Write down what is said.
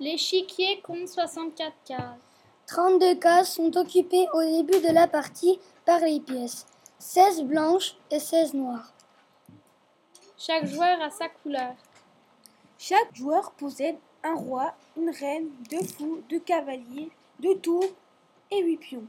L'échiquier compte 64 cases. 32 cases sont occupées au début de la partie par les pièces, 16 blanches et 16 noires. Chaque joueur a sa couleur. Chaque joueur possède un roi, une reine, deux fous, deux cavaliers, deux tours et huit pions.